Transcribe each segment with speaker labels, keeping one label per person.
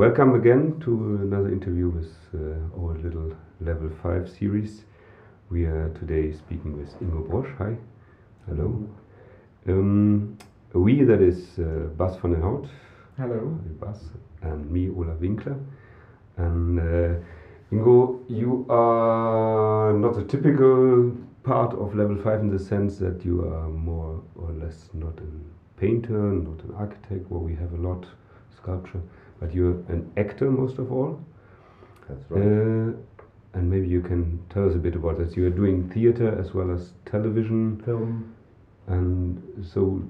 Speaker 1: Welcome again to another interview with uh, our little level 5 series. We are today speaking with Ingo Brosch. Hi. Hello. Um, we, that is uh, Bas van den Hout.
Speaker 2: Hello.
Speaker 1: Bas. And me, Olaf Winkler. And uh, Ingo, you are not a typical part of level 5 in the sense that you are more or less not a painter, not an architect, where we have a lot sculpture but you're an actor most of all.
Speaker 3: That's right.
Speaker 1: Uh, and maybe you can tell us a bit about this. You are doing theater as well as television,
Speaker 3: film,
Speaker 1: and so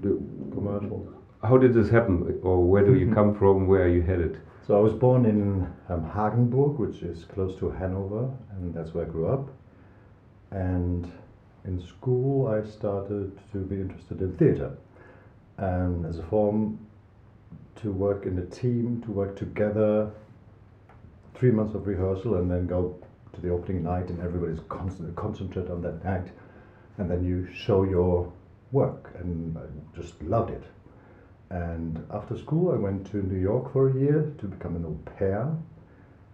Speaker 3: commercials.
Speaker 1: How did this happen, or where do you come from? Where are you headed?
Speaker 3: So I was born in um, Hagenburg, which is close to Hanover, and that's where I grew up. And in school, I started to be interested in theatre, and as a form to work in a team, to work together, three months of rehearsal, and then go to the opening night, and everybody's constantly concentrate on that night, and then you show your work, and I just loved it. And after school, I went to New York for a year to become an au pair,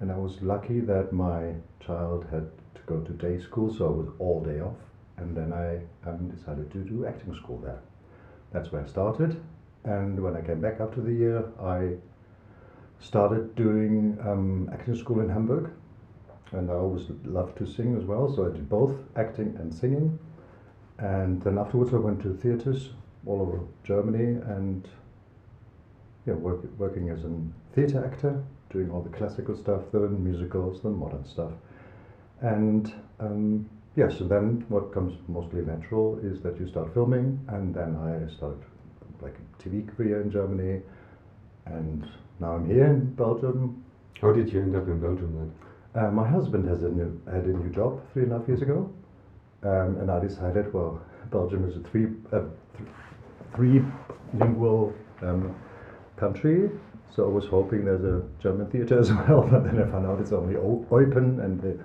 Speaker 3: and I was lucky that my child had to go to day school, so I was all day off, and then I um, decided to do acting school there. That's where I started, and when I came back after the year, I started doing um, acting school in Hamburg. And I always loved to sing as well, so I did both acting and singing. And then afterwards, I went to theaters all over Germany and yeah, work, working as a theater actor, doing all the classical stuff, the musicals, the modern stuff. And um, yes, yeah, so then what comes mostly natural is that you start filming, and then I started like a TV career in Germany, and now I'm here in Belgium.
Speaker 1: How did you end up in Belgium
Speaker 3: then? Uh, my husband has a new had a new job three and a half years ago, um, and I decided, well, Belgium is a three uh, th three lingual um, country, so I was hoping there's a German theater as well, but then I found out it's only open and the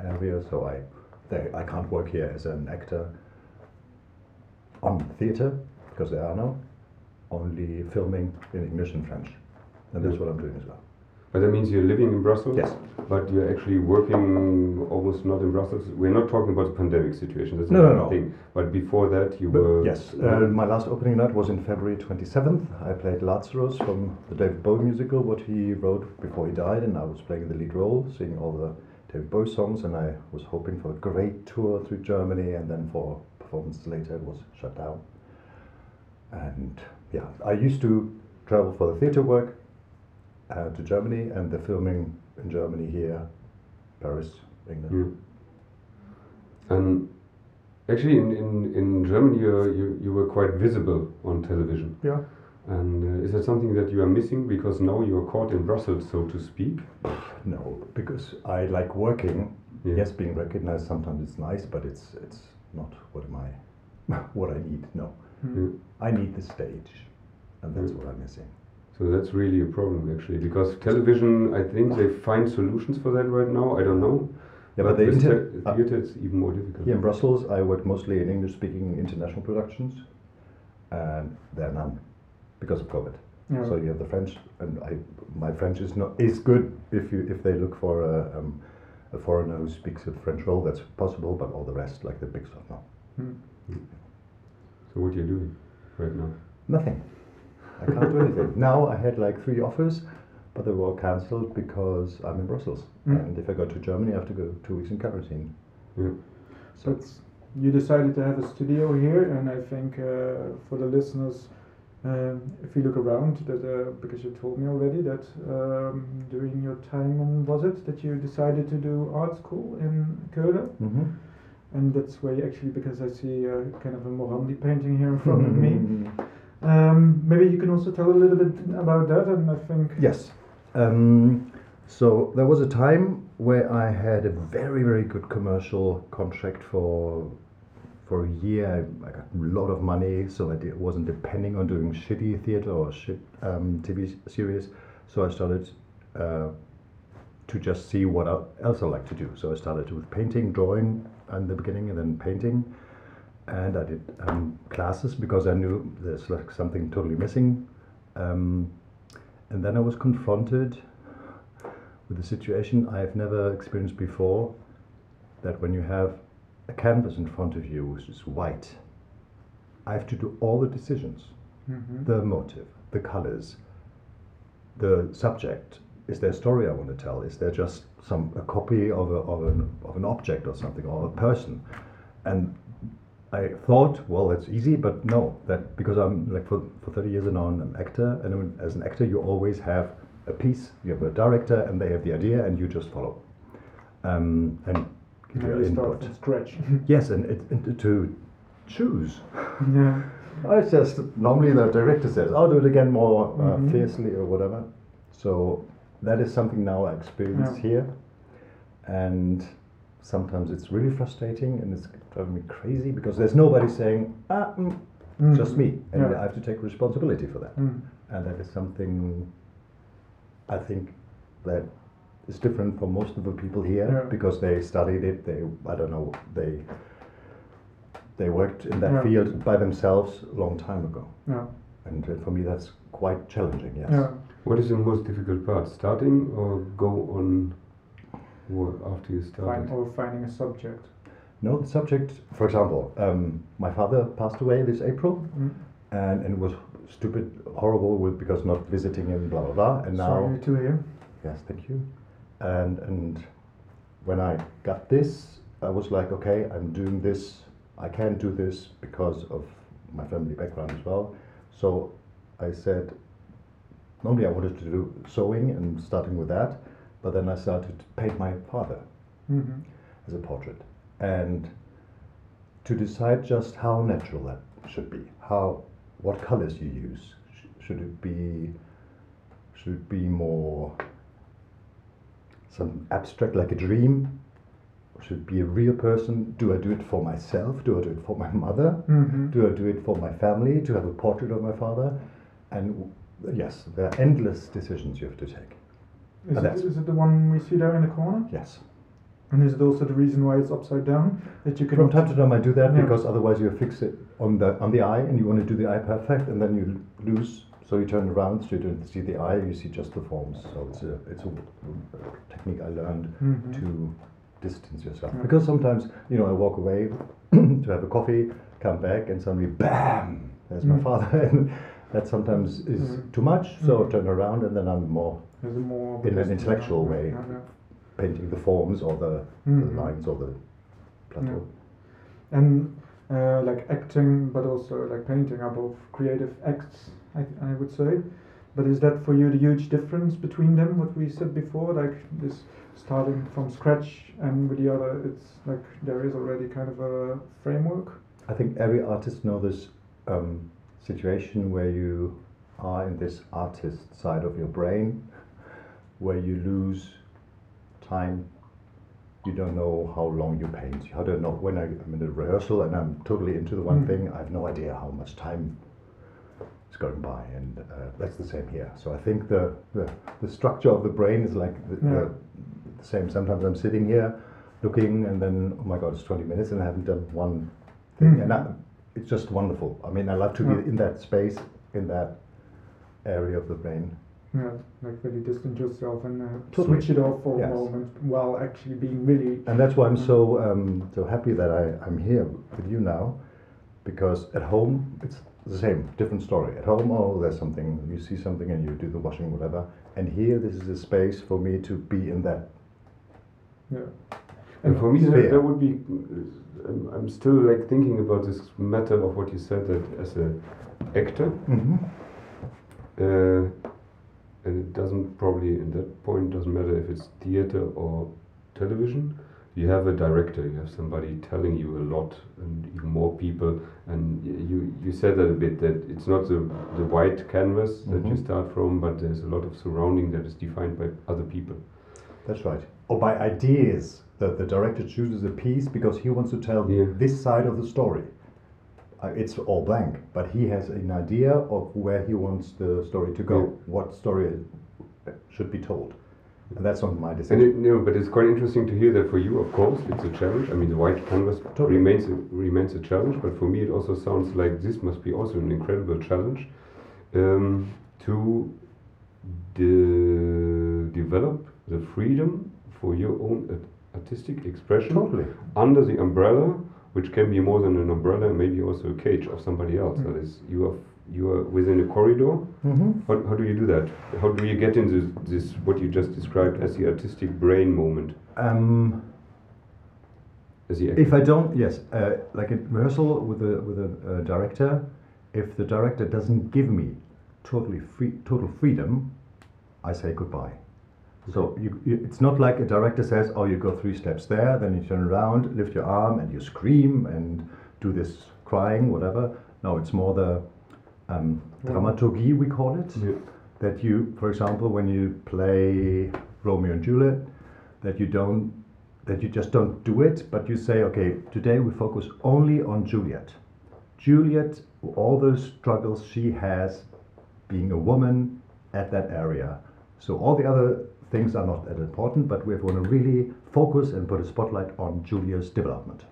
Speaker 3: area, so I they, I can't work here as an actor on theater because there are no only filming in English and French. And that's what I'm doing as well.
Speaker 1: But that means you're living in Brussels?
Speaker 3: Yes.
Speaker 1: But you're actually working almost not in Brussels? We're not talking about the pandemic situation, that's
Speaker 3: no, no, no.
Speaker 1: thing. But before that, you
Speaker 3: but
Speaker 1: were.
Speaker 3: Yes. Uh, my last opening night was in February 27th. I played Lazarus from the David Bowie musical, what he wrote before he died, and I was playing the lead role, singing all the David Bowie songs, and I was hoping for a great tour through Germany, and then for performances later, it was shut down. And yeah, I used to travel for the theater work uh, to Germany and the filming in Germany here, Paris, England.
Speaker 1: Yeah. And actually, in, in, in Germany, you, you were quite visible on television.
Speaker 3: Yeah.
Speaker 1: And uh, is that something that you are missing because now you are caught in Brussels, so to speak?
Speaker 3: No, because I like working. Yeah. Yes, being recognized sometimes it's nice, but it's it's not what am I, what I need. No. Mm. I need the stage, and that's mm. what I'm missing.
Speaker 1: So that's really a problem actually, because television, I think they find solutions for that right now. I don't know.
Speaker 3: Yeah, but, but the inter-
Speaker 1: theater uh, is even more difficult.
Speaker 3: Here in Brussels, I work mostly in English-speaking international productions, and there are none because of COVID. Yeah. So you have the French, and I, my French is not is good if you if they look for a, um, a foreigner who speaks a French role, that's possible. But all the rest, like the big stuff, no. Hmm.
Speaker 1: So what are you doing right now?
Speaker 3: Nothing. I can't do anything. Now I had like three offers, but they were all cancelled because I'm in Brussels. Mm. And if I go to Germany, I have to go two weeks in quarantine.
Speaker 2: Yeah. So you decided to have a studio here, and I think uh, for the listeners, um, if you look around, that uh, because you told me already that um, during your time, when was it that you decided to do art school in Keulen?
Speaker 3: Mm -hmm
Speaker 2: and that's why actually because I see uh, kind of a Morandi painting here in front of me. Um, maybe you can also tell a little bit about that, and I think
Speaker 3: yes. Um, so there was a time where I had a very very good commercial contract for for a year. I, I got a lot of money, so I did, wasn't depending on doing shitty theater or shit um, TV series. So I started. Uh, to just see what else I like to do. So I started with painting, drawing in the beginning, and then painting. And I did um, classes because I knew there's like something totally missing. Um, and then I was confronted with a situation I've never experienced before that when you have a canvas in front of you which is white, I have to do all the decisions
Speaker 2: Mhm.
Speaker 3: the motive, the colors, the subject. Is there a story I want to tell? Is there just some a copy of, a, of, an, of an object or something or a person? And I thought, well, it's easy, but no, that because I'm like for, for 30 years now, I'm an actor, and as an actor, you always have a piece, you have a director, and they have the idea, and you just follow. Um, and give your input.
Speaker 2: from scratch.
Speaker 3: Yes, and, it, and to choose
Speaker 2: yeah.
Speaker 3: I just normally the director says, "I'll do it again more uh,
Speaker 2: Mhm.
Speaker 3: fiercely" or whatever. So that is something now I experience
Speaker 2: Yeah.
Speaker 3: here, and sometimes it's really frustrating and it's driving me crazy because there's nobody saying, "Ah, mm, just
Speaker 2: Mhm.
Speaker 3: me," and
Speaker 2: Yeah.
Speaker 3: I have to take responsibility for that.
Speaker 2: Mm.
Speaker 3: And that is something I think that is different for most of the people here
Speaker 2: Yeah.
Speaker 3: because they studied it. They, I don't know, they they worked in that field by themselves a long time ago.
Speaker 2: Yeah.
Speaker 3: And for me, that's quite challenging. Yes.
Speaker 2: Yeah.
Speaker 1: What is the most difficult part? Starting or go on wo- after you started?
Speaker 2: Find, or finding a subject.
Speaker 3: No, the subject. For example, um, my father passed away this April,
Speaker 2: Mm.
Speaker 3: and, and it was stupid, horrible with because not visiting him, blah blah blah. And now,
Speaker 2: Sorry to hear.
Speaker 3: yes, thank you. And and when I got this, I was like, okay, I'm doing this. I can't do this because of my family background as well. So I said, normally I wanted to do sewing and starting with that, but then I started to paint my father
Speaker 2: hmm
Speaker 3: as a portrait. And to decide just how natural that should be how what colors you use Sh- should it be should it be more some abstract like a dream? Or should it be a real person? Do i do it for myself? Do i do it for my mother?
Speaker 2: Hmm
Speaker 3: do i do it for my family? To have a portrait of my father? And yes there are endless decisions you have to take
Speaker 2: Is, it, is it the one we see there in the corner?
Speaker 3: yes
Speaker 2: And is it also the reason why it's upside down? That you can
Speaker 3: From time to time, I do that
Speaker 2: Yeah.
Speaker 3: because otherwise you fix it on the on the eye, and you want to do the eye perfect, and then you lose. So you turn around, so you don't see the eye, you see just the forms. So it's a it's a, technique I learned
Speaker 2: Mhm.
Speaker 3: to distance yourself.
Speaker 2: Yeah.
Speaker 3: Because sometimes you know I walk away to have a coffee, come back, and suddenly bam, there's my
Speaker 2: Mm.
Speaker 3: father, and that sometimes is
Speaker 2: Mm.
Speaker 3: too much. So I
Speaker 2: Mm.
Speaker 3: turn around, and then I'm more
Speaker 2: more
Speaker 3: In an intellectual
Speaker 2: yeah,
Speaker 3: way.
Speaker 2: yeah, yeah.
Speaker 3: painting the forms or the,
Speaker 2: Mhm.
Speaker 3: the lines or the plateau.
Speaker 2: And uh, like acting, but also like painting are both creative acts, I, I would say. But is that for you the huge difference between them? What we said before, like this starting from scratch, and with the other, it's like there is already kind of a framework.
Speaker 3: I think every artist knows this um, situation where you are in this artist side of your brain, where you lose time. You don't know how long you paint. I don't know when I, I'm in a rehearsal and I'm totally into the one
Speaker 2: Mm.
Speaker 3: thing. I have no idea how much time is going by, and uh, that's the same here. So I think the, the the structure of the brain is like the,
Speaker 2: Yeah.
Speaker 3: the, the same. Sometimes I'm sitting here looking, and then oh my god, it's 20 minutes, and I haven't done one thing,
Speaker 2: Mhm.
Speaker 3: and I, it's just wonderful. I mean, I love to
Speaker 2: Yeah.
Speaker 3: be in that space, in that area of the brain.
Speaker 2: Yeah, like really distance yourself and uh,
Speaker 3: Totally.
Speaker 2: switch it off for
Speaker 3: Yes.
Speaker 2: a moment while actually being really.
Speaker 3: And that's why I'm
Speaker 2: Mm.
Speaker 3: so um, so happy that I, I'm here with you now, because at home it's the same, different story. At home, oh, there's something you see something and you do the washing, whatever. And here, this is a space for me to be in that.
Speaker 2: Yeah.
Speaker 1: And for me, that, that would be. I'm, I'm still like thinking about this matter of what you said that as a actor,
Speaker 3: Mm-hmm.
Speaker 1: uh, and it doesn't probably in that point doesn't matter if it's theater or television. You have a director, you have somebody telling you a lot, and even more people. And you you said that a bit that it's not the the white canvas that you
Speaker 3: Mhm.
Speaker 1: start from, but there's a lot of surrounding that is defined by other people.
Speaker 3: That's right. Or by ideas. The, the director chooses a piece because he wants to tell
Speaker 1: Yeah.
Speaker 3: this side of the story. Uh, it's all blank, but he has an idea of where he wants the story to go,
Speaker 1: Yeah.
Speaker 3: what story uh, should be told. And that's not my decision.
Speaker 1: it, no, but it's quite interesting to hear that for you, of course, it's a challenge. I mean, the white canvas
Speaker 3: Totally.
Speaker 1: remains a, remains a challenge, but for me, it also sounds like this must be also an incredible challenge um, to de- develop the freedom for your own art- artistic expression
Speaker 3: Totally.
Speaker 1: under the umbrella, which can be more than an umbrella, maybe also a cage of somebody else.
Speaker 2: Mm.
Speaker 1: That is, you are you are within a corridor.
Speaker 3: hmm
Speaker 1: How, how do you do that? How do you get into this, this what you just described as the artistic brain moment?
Speaker 3: Um,
Speaker 1: As the
Speaker 3: if I don't, yes, uh, like in rehearsal with a with a uh, director, if the director doesn't give me totally free total freedom, I say goodbye. So you, you, it's not like a director says, "Oh, you go three steps there, then you turn around, lift your arm, and you scream and do this crying, whatever." No, it's more the um, dramaturgy we call it.
Speaker 1: Yeah.
Speaker 3: that you, for example, when you play Romeo and Juliet, that you don't, that you just don't do it, but you say, okay, today we focus only on Juliet. Juliet, all those struggles she has, being a woman at that area. So all the other things are not that important, but we want to really focus and put a spotlight on Julia's development.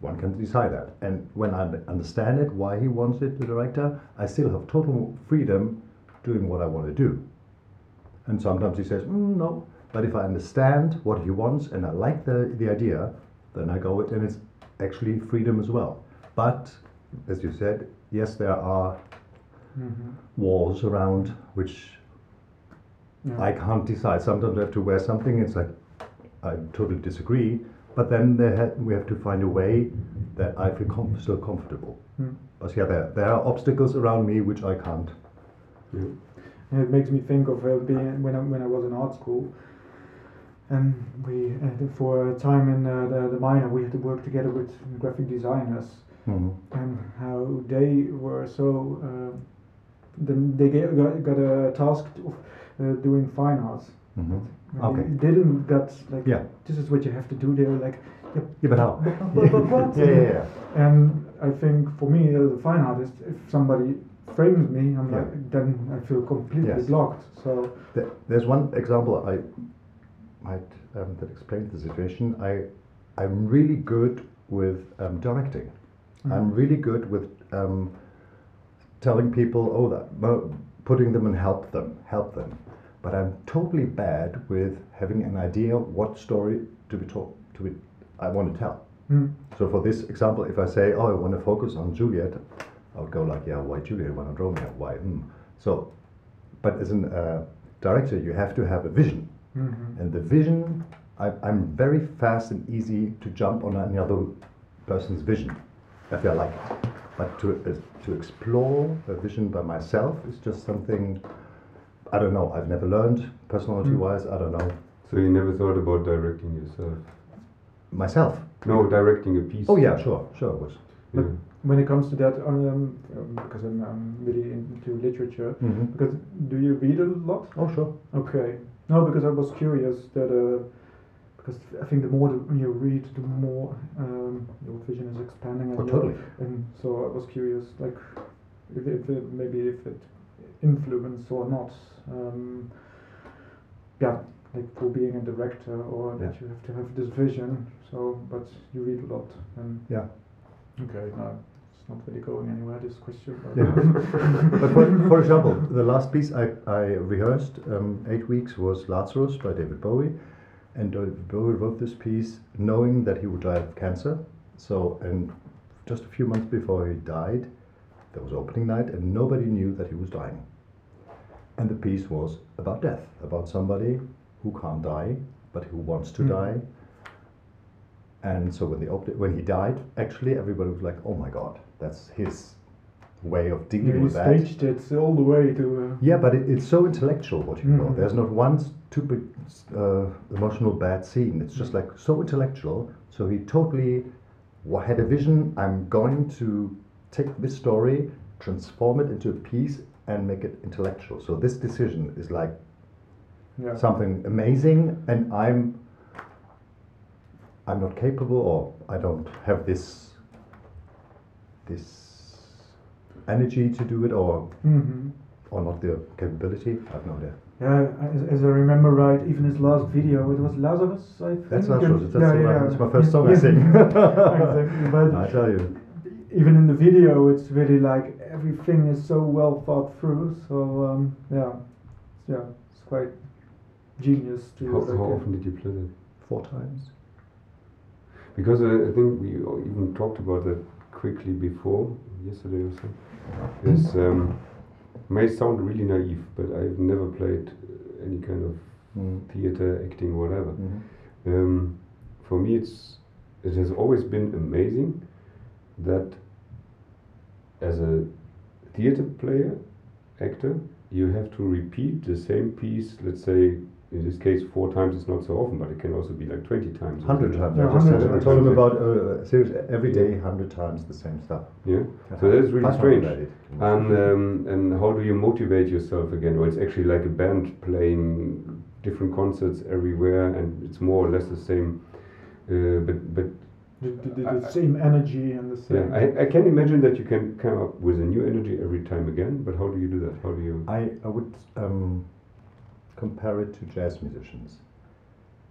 Speaker 3: One can decide that. And when I understand it, why he wants it, the director, I still have total freedom doing what I want to do. And sometimes he says, mm, no. But if I understand what he wants and I like the, the idea, then I go with it, and it's actually freedom as well. But as you said, yes, there are
Speaker 2: Mm-hmm.
Speaker 3: walls around which
Speaker 2: Yeah.
Speaker 3: I can't decide. Sometimes I have to wear something. It's like I totally disagree. But then ha- we have to find a way that I feel com- still comfortable.
Speaker 2: Mm.
Speaker 3: But yeah, there, there are obstacles around me which I can't.
Speaker 1: Yeah.
Speaker 2: And it makes me think of uh, being when I, when I was in art school, and we uh, for a time in uh, the, the minor we had to work together with graphic designers,
Speaker 3: Mhm.
Speaker 2: and how they were so. Uh, then they get, got, got a task of uh, doing fine arts.
Speaker 3: Mhm.
Speaker 2: And
Speaker 3: Okay.
Speaker 2: They didn't get like
Speaker 3: Yeah.
Speaker 2: this is what you have to do. They were like,
Speaker 3: Yeah, but how?
Speaker 2: but, but what?
Speaker 3: yeah, yeah, yeah.
Speaker 2: And I think for me as a fine artist, if somebody frames me, I'm
Speaker 3: Yeah.
Speaker 2: like, then I feel completely
Speaker 3: Yes.
Speaker 2: blocked. So
Speaker 3: There- There's one example I might um, that explains the situation. I I'm really good with um, directing. I'm
Speaker 2: Mm.
Speaker 3: really good with um, telling people, oh, that putting them and help them, help them. But I'm totally bad with having an idea what story to be told to be I want to tell.
Speaker 2: Mm.
Speaker 3: So for this example, if I say, oh, I want to focus on Juliet, I would go like, yeah, why Juliet? Why not Romeo? Why? Hmm. So, but as a uh, director, you have to have a vision.
Speaker 2: Mhm.
Speaker 3: And the vision, I, I'm very fast and easy to jump on any other person's vision if I like it. But to uh, to explore a vision by myself is just something I don't know. I've never learned personality-wise. I don't know
Speaker 1: So you never thought about directing yourself?
Speaker 3: myself.
Speaker 1: No, directing a piece.
Speaker 3: Oh yeah, sure, sure. It was.
Speaker 1: Yeah.
Speaker 2: When it comes to that, um, um, because I'm, I'm really into literature,
Speaker 3: hmm
Speaker 2: because do you read a lot?
Speaker 3: Oh sure.
Speaker 2: Okay. No, because I was curious that uh, because I think the more that you read, the more um, your vision is expanding. And
Speaker 3: Oh totally.
Speaker 2: And so I was curious, like, if, if it, maybe if it influenced or not. Um, yeah, like for being a director, or that you have to have this vision. So, but you read a lot, and
Speaker 3: Yeah.
Speaker 2: okay, no, it's not really going anywhere. This question. But
Speaker 3: Yeah. but for, for example, the last piece I, I rehearsed um, eight weeks was Lazarus by David Bowie, and David Bowie wrote this piece knowing that he would die of cancer. So, and just a few months before he died, there was opening night, and nobody knew that he was dying. And the piece was about death, about somebody who can't die, but who wants to
Speaker 2: Mhm.
Speaker 3: die. And so when the op- when he died, actually everybody was like, "Oh my God, that's his way of dealing
Speaker 2: Yeah,
Speaker 3: with that."
Speaker 2: staged it all the way to. Uh,
Speaker 3: Yeah, but it, it's so intellectual what you
Speaker 2: Mhm.
Speaker 3: wrote. There's not one stupid uh, emotional bad scene. It's just like so intellectual. So he totally had a vision. I'm going to take this story, transform it into a piece, and make it intellectual. So this decision is like
Speaker 2: yeah.
Speaker 3: something amazing, and I'm I'm not capable, or I don't have this this energy to do it, or
Speaker 2: hmm
Speaker 3: or not the capability. I've no idea.
Speaker 2: Yeah, as, as I remember right, even his last video, it was Lazarus, I think.
Speaker 3: That's Lazarus. That's,
Speaker 2: yeah, yeah.
Speaker 3: that's my first song I sing.
Speaker 2: exactly, but
Speaker 3: I tell you.
Speaker 2: Even in the video, it's really like everything is so well thought through. So um, yeah, yeah, it's quite genius to
Speaker 1: How, how often did you play that?
Speaker 3: Four times.
Speaker 1: Because uh, I think we even talked about that quickly before, yesterday or so. This um, may sound really naive, but I've never played uh, any kind of
Speaker 3: Mm.
Speaker 1: theater, acting, whatever.
Speaker 3: Mhm.
Speaker 1: Um, for me, it's it has always been amazing that as a theater player, actor, you have to repeat the same piece. Let's say in this case, four times is not so often, but it can also be like twenty times.
Speaker 3: Hundred times.
Speaker 2: Yeah,
Speaker 3: I just
Speaker 2: 100
Speaker 3: said, I
Speaker 2: times.
Speaker 3: told him about uh, seriously every day, hundred times the same stuff.
Speaker 1: Yeah. So that is really
Speaker 3: 500
Speaker 1: strange. And um, and how do you motivate yourself again? Well, it's actually like a band playing different concerts everywhere, and it's more or less the same. Uh, but but
Speaker 2: the, the, the,
Speaker 1: I-
Speaker 2: same energy and the same.
Speaker 1: yeah,
Speaker 2: same.
Speaker 1: I, I can imagine that you can come up with a new energy every time again. But how do you do that? How do you?
Speaker 3: I, I would um, compare it to jazz musicians.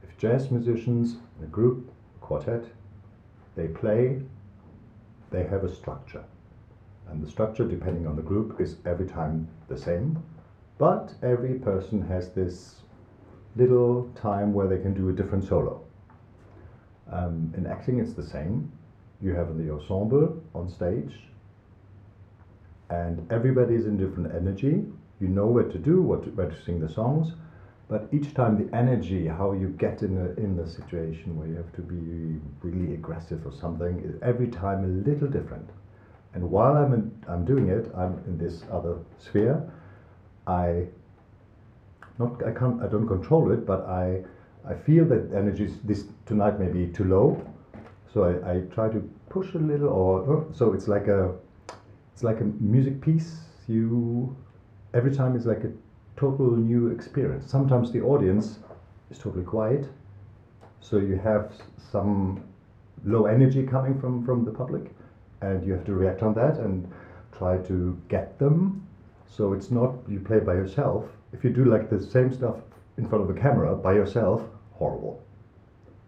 Speaker 3: If jazz musicians, a group, a quartet, they play, they have a structure. And the structure, depending on the group, is every time the same. But every person has this little time where they can do a different solo. Um, in acting, it's the same. You have the ensemble on stage, and everybody is in different energy. You know where to do, what to, where to sing the songs, but each time the energy, how you get in a, in the situation where you have to be really aggressive or something, is every time a little different. And while I'm in, I'm doing it, I'm in this other sphere. I not I can't I don't control it, but I I feel that energy is this tonight may be too low, so I, I try to push a little, or oh, so it's like a it's like a music piece. You every time it's like a total new experience. Sometimes the audience is totally quiet, so you have some low energy coming from from the public, and you have to react on that and try to get them. So it's not you play by yourself. If you do like the same stuff in front of a camera by yourself, horrible.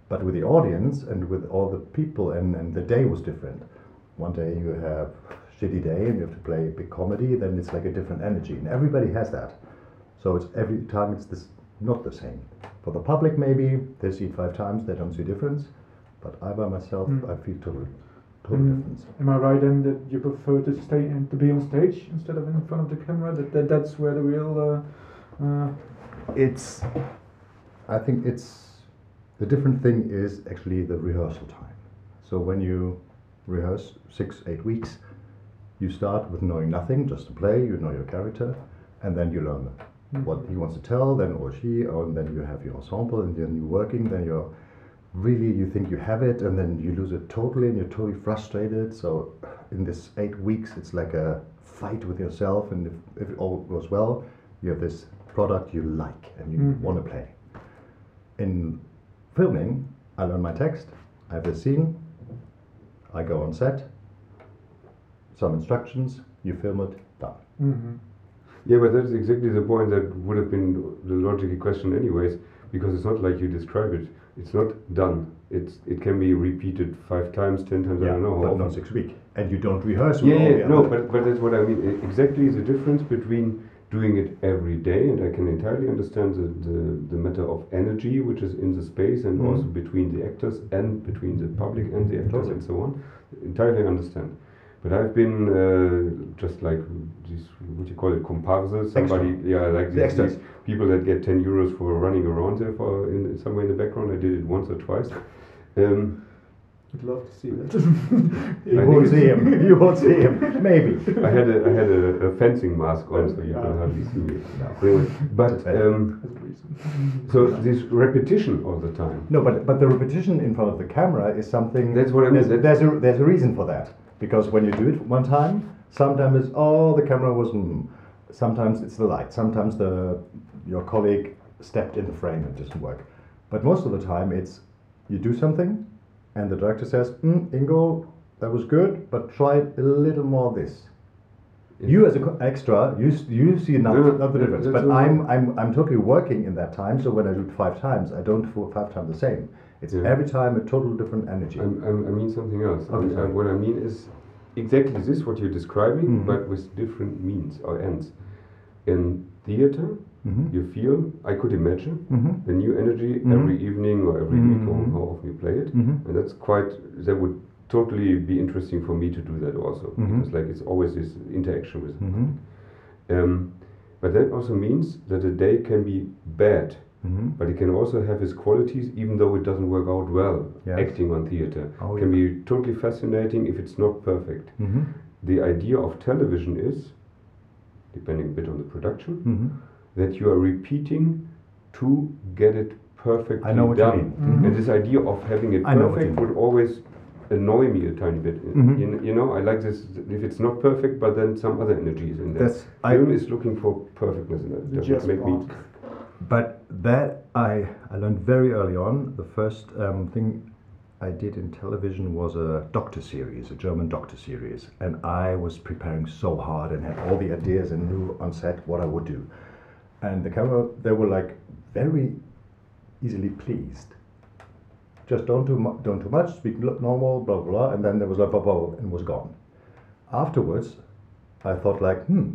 Speaker 3: But with the audience and with all the people, and, and the day was different. One day you have shitty day and you have to play big comedy, then it's like a different energy, and everybody has that. So it's every time it's this not the same. For the public, maybe they see it five times, they don't see difference. But I by myself,
Speaker 2: Mm.
Speaker 3: I feel totally, total
Speaker 2: Mm.
Speaker 3: difference.
Speaker 2: Am I right then that you prefer to stay and to be on stage instead of in front of the camera? That, that that's where the real uh, uh,
Speaker 3: It's, I think it's, the different thing is actually the rehearsal time. So when you rehearse six, eight weeks, you start with knowing nothing, just to play, you know your character, and then you learn what he wants to tell, then or she, or and then you have your ensemble, and then you're working, then you're really, you think you have it, and then you lose it totally, and you're totally frustrated. So in this eight weeks, it's like a fight with yourself, and if, if it all goes well, you have this product you like and you
Speaker 2: Mhm.
Speaker 3: want to play. In filming, I learn my text, I have the scene, I go on set, some instructions, you film it, done.
Speaker 2: hmm
Speaker 1: Yeah, but that's exactly the point that would have been the logical question, anyways, because it's not like you describe it. It's not done. It's it can be repeated five times, ten times. I don't know how
Speaker 3: but
Speaker 1: often.
Speaker 3: not six weeks, and you don't rehearse.
Speaker 1: Yeah, yeah, no, but, but that's what I mean. Exactly the difference between doing it every day, and I can entirely understand the, the, the matter of energy which is in the space, and
Speaker 3: Mhm.
Speaker 1: also between the actors and between the public and the actors
Speaker 3: Totally.
Speaker 1: and so on. Entirely understand. But I've been uh, just like these, what you call it, comparsas. Somebody, yeah, like
Speaker 3: The
Speaker 1: these,
Speaker 3: extras.
Speaker 1: these people that get 10 euros for running around there for in, somewhere in the background. I did it once or twice. Um,
Speaker 2: I'd love to see that.
Speaker 3: You
Speaker 1: I
Speaker 3: won't see him. You won't see him. Maybe.
Speaker 1: I had a, I had a, a fencing mask on, so you can
Speaker 2: Ah.
Speaker 1: hardly see me. Anyway, but um,
Speaker 2: That's the reason.
Speaker 1: so this repetition all the time.
Speaker 3: No, but but the repetition in front of the camera is something.
Speaker 1: That's what I mean,
Speaker 3: There's, there's a there's a reason for that because when you do it one time, sometimes it's oh the camera was. Mm. Sometimes it's the light. Sometimes the your colleague stepped in the frame and it doesn't work. But most of the time it's you do something, and the director says, mm, Ingo, that was good, but try a little more this. You as an extra, you, you see not,
Speaker 1: No, no,
Speaker 3: not the difference. But I'm. I'm, I'm totally working in that time. So when I do it five times, I don't do five times the same. It's
Speaker 1: Yeah.
Speaker 3: every time a total different energy.
Speaker 1: I'm, I'm, I mean something else.
Speaker 3: Okay,
Speaker 1: I- what I mean is exactly this what you're describing,
Speaker 3: Mhm.
Speaker 1: but with different means or ends. in theater,
Speaker 3: Mhm.
Speaker 1: you feel, I could imagine,
Speaker 3: Mhm.
Speaker 1: the new energy
Speaker 3: Mhm.
Speaker 1: every evening or every week or
Speaker 3: Mhm.
Speaker 1: how often you play it.
Speaker 3: Mhm.
Speaker 1: And that's quite, that would totally be interesting for me to do that also. Because like it's always this interaction with um, but that also means that a day can be bad,
Speaker 3: Mhm.
Speaker 1: but it can also have its qualities, even though it doesn't work out well.
Speaker 3: Yes.
Speaker 1: Acting on theater
Speaker 3: Oh,
Speaker 1: can
Speaker 3: yeah.
Speaker 1: be totally fascinating if it's not perfect.
Speaker 3: Mhm.
Speaker 1: The idea of television is, depending a bit on the production,
Speaker 3: Mhm.
Speaker 1: That you are repeating to get it perfectly
Speaker 3: I know what you
Speaker 1: done.
Speaker 3: mean.
Speaker 2: Mhm.
Speaker 1: And this idea of having it
Speaker 3: I know what you
Speaker 1: perfect would always annoy me a tiny bit.
Speaker 3: Mhm.
Speaker 1: You, you know, I like this if it's not perfect, but then some other energy is in there.
Speaker 3: That's I.
Speaker 1: Film is looking for perfectness in that.
Speaker 2: The
Speaker 1: That
Speaker 2: jazz
Speaker 1: make me.
Speaker 3: But that I I learned very early on. The first um, thing I did in television was a doctor series, a German doctor series, and I was preparing so hard and had all the ideas and knew on set what I would do. And the camera, they were like very easily pleased. Just don't do mu- don't too much, speak normal, blah blah, blah, and then there was like blah blah, and was gone. Afterwards, I thought like, hmm,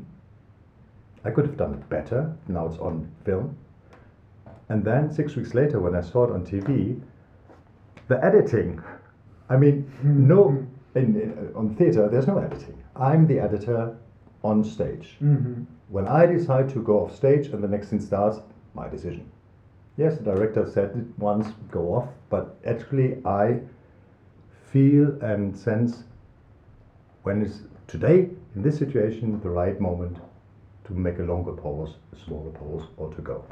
Speaker 3: I could have done it better. Now it's on film. And then six weeks later, when I saw it on TV, the editing. I mean, no, in, in, on theater, there's no editing. I'm the editor on stage.
Speaker 2: Mhm.
Speaker 3: When I decide to go off stage and the next scene starts, my decision. Yes, the director said it once, go off, but actually I feel and sense when is today in this situation the right moment to make a longer pause, a smaller pause, or to go.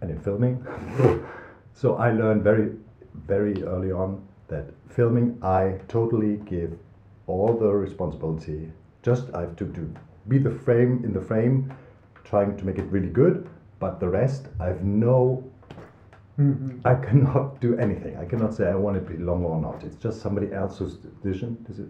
Speaker 3: And in filming, so I learned very, very early on that filming I totally give all the responsibility. Just I have to do be the frame in the frame, trying to make it really good. But the rest, I have no.
Speaker 2: Mhm.
Speaker 3: I cannot do anything. I cannot say I want it to be long or not. It's just somebody else's decision. Does it?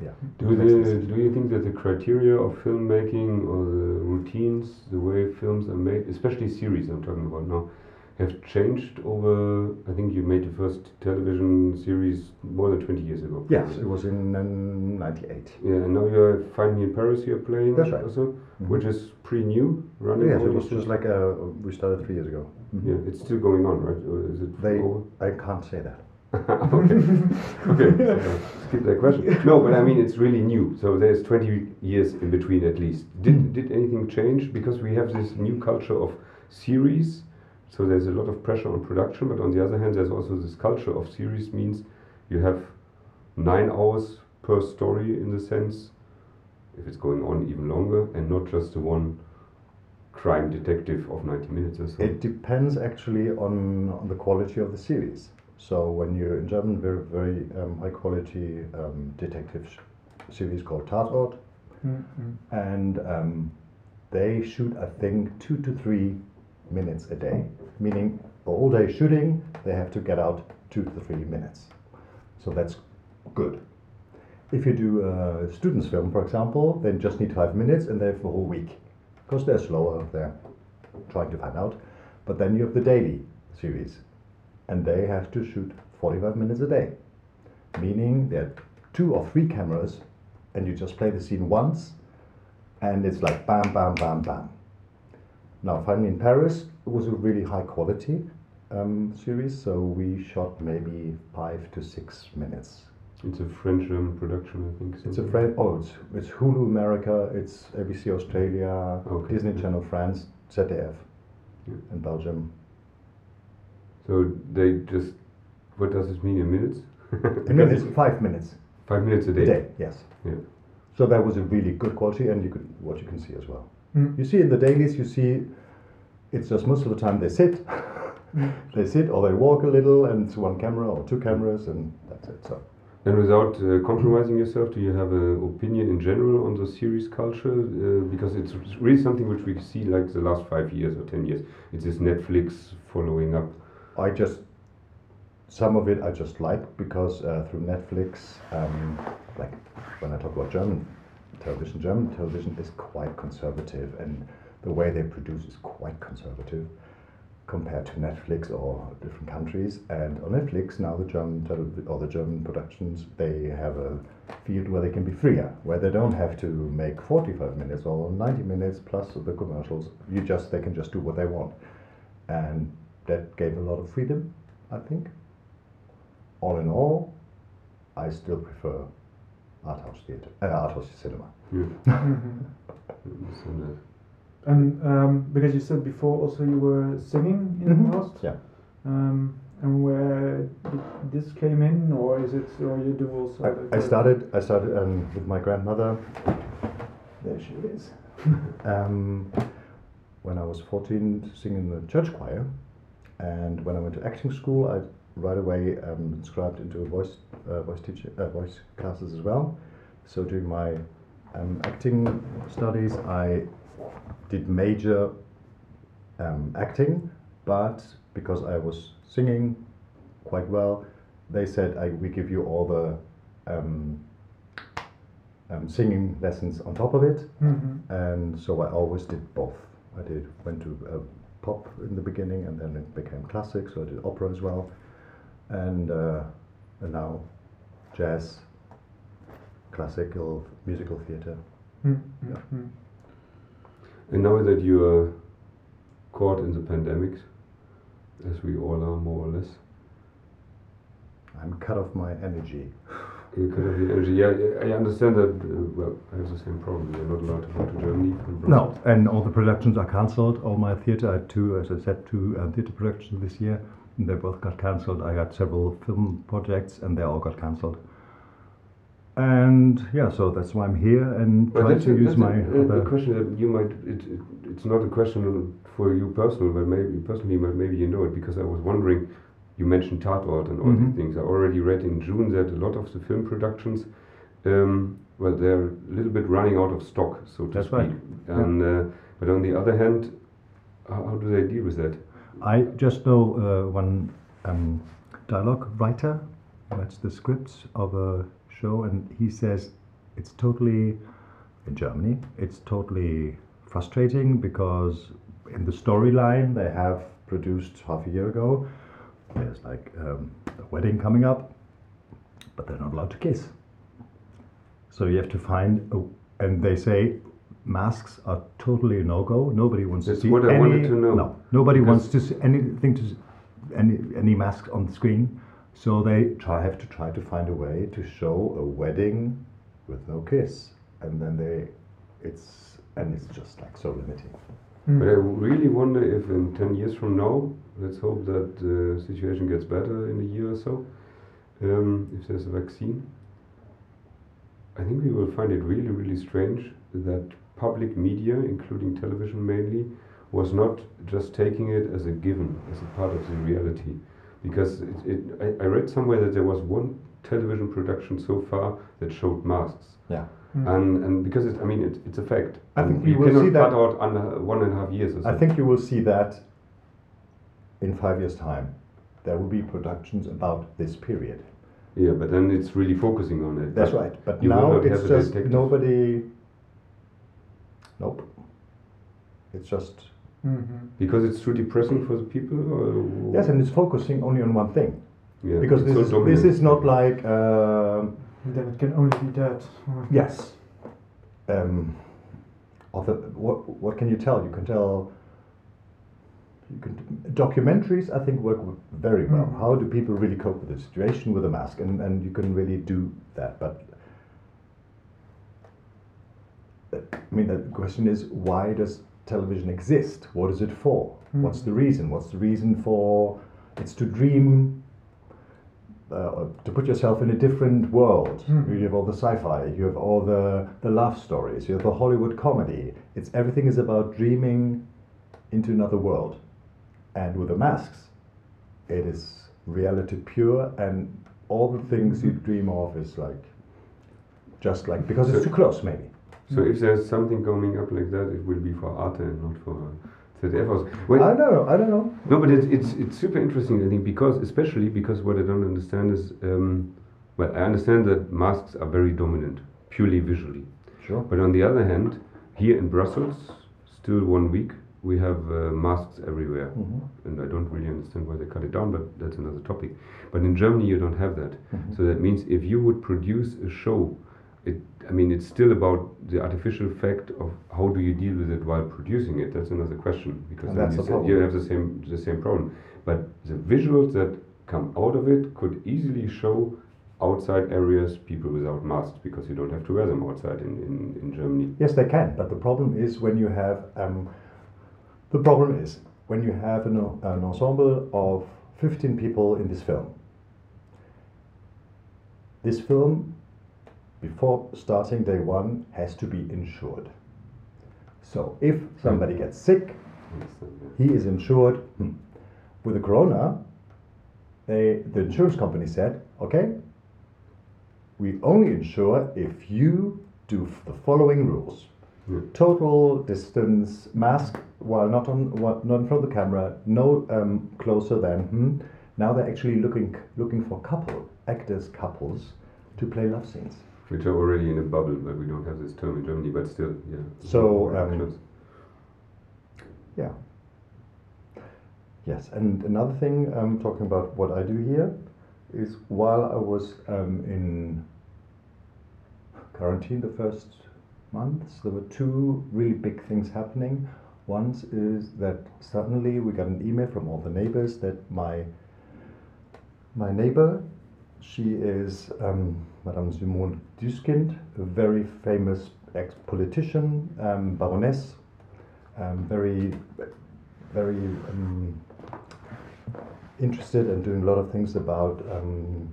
Speaker 3: Yeah.
Speaker 1: Do, the, do you think that the criteria of filmmaking or the routines, the way films are made, especially series I'm talking about now, have changed over? I think you made the first television series more than 20 years ago.
Speaker 3: Yes, it was in um, '98.
Speaker 1: Yeah, and now you're Find Me in Paris you're playing
Speaker 3: That's right.
Speaker 1: also,
Speaker 3: Mhm.
Speaker 1: which is pretty new, running.
Speaker 3: Yes, it was just like uh, we started three years ago. Mhm.
Speaker 1: Yeah, it's still going on, right? Or is it
Speaker 3: They,
Speaker 1: over?
Speaker 3: I can't say that.
Speaker 1: okay. okay. so skip that question. No, but I mean it's really new. So there's 20 years in between at least. Did did anything change because we have this new culture of series? So there's a lot of pressure on production, but on the other hand, there's also this culture of series means you have nine hours per story in the sense, if it's going on even longer, and not just the one crime detective of 90 minutes or so.
Speaker 3: It depends actually on, on the quality of the series. So when you're in German, very very um, high quality um, detective sh- series called Tatort,
Speaker 2: Mhm.
Speaker 3: and um, they shoot I think two to three minutes a day, meaning all day shooting they have to get out two to three minutes. So that's good. If you do a students film, for example, they just need five minutes and they have a whole week because they're slower. They're trying to find out. But then you have the daily series, and they have to shoot 45 minutes a day, meaning there are two or three cameras, and you just play the scene once, and it's like bam, bam, bam, bam. Now, Find Me in Paris it was a really high quality um, series, so we shot maybe five to six minutes.
Speaker 1: It's a French German production, I think.
Speaker 3: It's a. French. Oh, it's, it's Hulu America. It's ABC Australia,
Speaker 1: Okay.
Speaker 3: Disney Channel France, ZDF,
Speaker 1: Yeah.
Speaker 3: in Belgium.
Speaker 1: So they just, what does it mean in minutes?
Speaker 3: In minutes, five minutes
Speaker 1: Five minutes a
Speaker 3: a
Speaker 1: day.
Speaker 3: day. Yes.
Speaker 1: Yeah.
Speaker 3: So that was a really good quality, and you could what you can see as well.
Speaker 2: Mm.
Speaker 3: You see in the dailies, you see, it's just most of the time they sit,
Speaker 2: Mm.
Speaker 3: they sit or they walk a little, and it's one camera or two cameras, and that's it. So
Speaker 1: And without uh, compromising yourself, do you have an opinion in general on the series culture? Uh, because it's really something which we see like the last five years or ten years. It's this Netflix following up.
Speaker 3: I just some of it I just like because uh, through Netflix, um, like when I talk about German television, German television is quite conservative, and the way they produce is quite conservative. compared to Netflix or different countries. And on Netflix now, the German telev- or the German productions they have a field where they can be freer, where they don't have to make 45 minutes or 90 minutes plus the commercials. You just they can just do what they want, and that gave a lot of freedom, I think. All in all, I still prefer art house theater, uh, art house cinema.
Speaker 1: Yeah. I understand that.
Speaker 2: And um, because you said before also you were singing in
Speaker 3: Mhm.
Speaker 2: the past.
Speaker 3: Yeah.
Speaker 2: Um, and where this came in, or is it, or you do also?
Speaker 3: I, I started. I started um, with my grandmother. There she is. um, when I was 14, singing in the church choir, and when I went to acting school, I right away um, inscribed into voice uh, voice teacher uh, voice classes as well. So during my um, acting studies, I did major um, acting, but because I was singing quite well, they said I, we give you all the um, um, singing lessons on top of it,
Speaker 2: Mhm.
Speaker 3: and so I always did both. I did went to uh, pop in the beginning, and then it became classic, so I did opera as well, and uh, and now jazz, classical musical theatre.
Speaker 2: Mhm.
Speaker 3: Yeah.
Speaker 2: Mhm.
Speaker 1: And now that you are caught in the pandemic, as we all are more or less,
Speaker 3: I'm cut off my energy.
Speaker 1: you kind of the energy. Yeah, I understand that. Uh, well, I have the same problem. You're not allowed to go to Germany
Speaker 3: No, and all the productions are cancelled. All my theatre, I had two, as I said, two um, theatre productions this year, and they both got cancelled. I got several film projects, and they all got cancelled. And yeah, so that's why I'm here and
Speaker 1: But
Speaker 3: try to use my
Speaker 1: a, a, question that you might. It, it, it's not a question for you personal, but maybe personally, but maybe you know it because I was wondering. You mentioned Tatort and all
Speaker 3: Mhm.
Speaker 1: these things. I already read in June that a lot of the film productions, um, well, they're a little bit running out of stock, so to
Speaker 3: That's
Speaker 1: speak.
Speaker 3: right.
Speaker 1: And uh, but on the other hand, how, how do they deal with that?
Speaker 3: I just know uh, one um, dialogue writer writes the scripts of a show, and he says it's totally in Germany. It's totally frustrating because in the storyline they have produced half a year ago, there's like um, a wedding coming up, but they're not allowed to kiss. So you have to find, a, and they say masks are totally no go. Nobody wants
Speaker 1: That's
Speaker 3: to see
Speaker 1: what I
Speaker 3: any.
Speaker 1: wanted to know.
Speaker 3: No, nobody
Speaker 1: Because-
Speaker 3: wants to see anything to any any masks on the screen. So they try have to try to find a way to show a wedding with no kiss, and then they, it's and it's just like so limiting.
Speaker 2: Mhm.
Speaker 1: But I really wonder if in 10 years from now, let's hope that the situation gets better in a year or so, um, if there's a vaccine, I think we will find it really, really strange that public media, including television mainly, was not just taking it as a given, as a part of the reality. Because it, it, I, I read somewhere that there was one television production so far that showed masks.
Speaker 3: Yeah.
Speaker 2: Mhm.
Speaker 1: And, and because it, I mean, it, it's a fact.
Speaker 3: I think we
Speaker 1: you
Speaker 3: will
Speaker 1: cannot
Speaker 3: see that-
Speaker 1: out under one and a half years or so.
Speaker 3: I think you will see that in five years' time. There will be productions about this period.
Speaker 1: Yeah, but then it's really focusing on it.
Speaker 3: That's
Speaker 1: But
Speaker 3: right. But now it's just
Speaker 1: detective.
Speaker 3: nobody. Nope. It's just
Speaker 2: Mhm.
Speaker 1: Because it's too depressing for the people? Or
Speaker 3: yes, and it's focusing only on one thing.
Speaker 1: yeah,
Speaker 3: because this
Speaker 1: so
Speaker 3: is,
Speaker 1: dominant.
Speaker 3: this is not like um,
Speaker 2: Then it can only be that.
Speaker 3: yes. Um, other, what what can you tell? You can tell. You can documentaries. I think work very well.
Speaker 2: Mhm.
Speaker 3: How do people really cope with the situation with a mask, and and you can really do that. But uh, I mean, the question is, why does television exist? What is it for? What's the reason? What's the reason for? It's to dream. Uh, to put yourself in a different world.
Speaker 2: Mhm.
Speaker 3: You have all the sci-fi. You have all the the love stories. You have the Hollywood comedy. It's everything is about dreaming into another world, and with the masks, it is reality pure, and all the things you dream of is like just like because it's too close, maybe.
Speaker 1: So if there's something coming up like that, it will be for Arte and not for ZDF. Also. Well,
Speaker 3: I don't know. I don't know.
Speaker 1: no, but it's, it's it's super interesting. I think because especially because what I don't understand is, um, well, I understand that masks are very dominant, purely visually.
Speaker 3: Sure.
Speaker 1: But on the other hand, here in Brussels, still one week we have uh, masks everywhere,
Speaker 3: Mhm.
Speaker 1: and I don't really understand why they cut it down, but that's another topic. But in Germany, you don't have that.
Speaker 3: Mhm.
Speaker 1: So that means if you would produce a show, it, I mean, it's still about the artificial fact of how do you deal with it while producing it. That's another question because
Speaker 3: And
Speaker 1: then
Speaker 3: that's
Speaker 1: you, said you have the same the same problem. But the visuals that come out of it could easily show outside areas people without masks because you don't have to wear them outside in, in, in Germany.
Speaker 3: Yes, they can, but the problem is when you have um, the problem is when you have an, an ensemble of 15 people in this film. This film, before starting day one, has to be insured. So if somebody gets sick, he is insured. Hmm. With the corona, they, the insurance company said, okay, we only insure if you do the following rules. Total distance, mask while not on what not in front of the camera, no um, closer than. Hmm. Now they're actually looking looking for couple actors couples to play love scenes.
Speaker 1: Which are already in a bubble, but we don't have this term in Germany, but still, yeah.
Speaker 3: So, um. Yeah. Yes, and another thing, um, talking about what I do here, is while I was um, in quarantine the first months, there were two really big things happening. One is that suddenly we got an email from all the neighbors that my my neighbor, she is um, Madame Simone Susskind, a very famous ex-politician, um, baroness, um, very, very um, interested and doing a lot of things about um,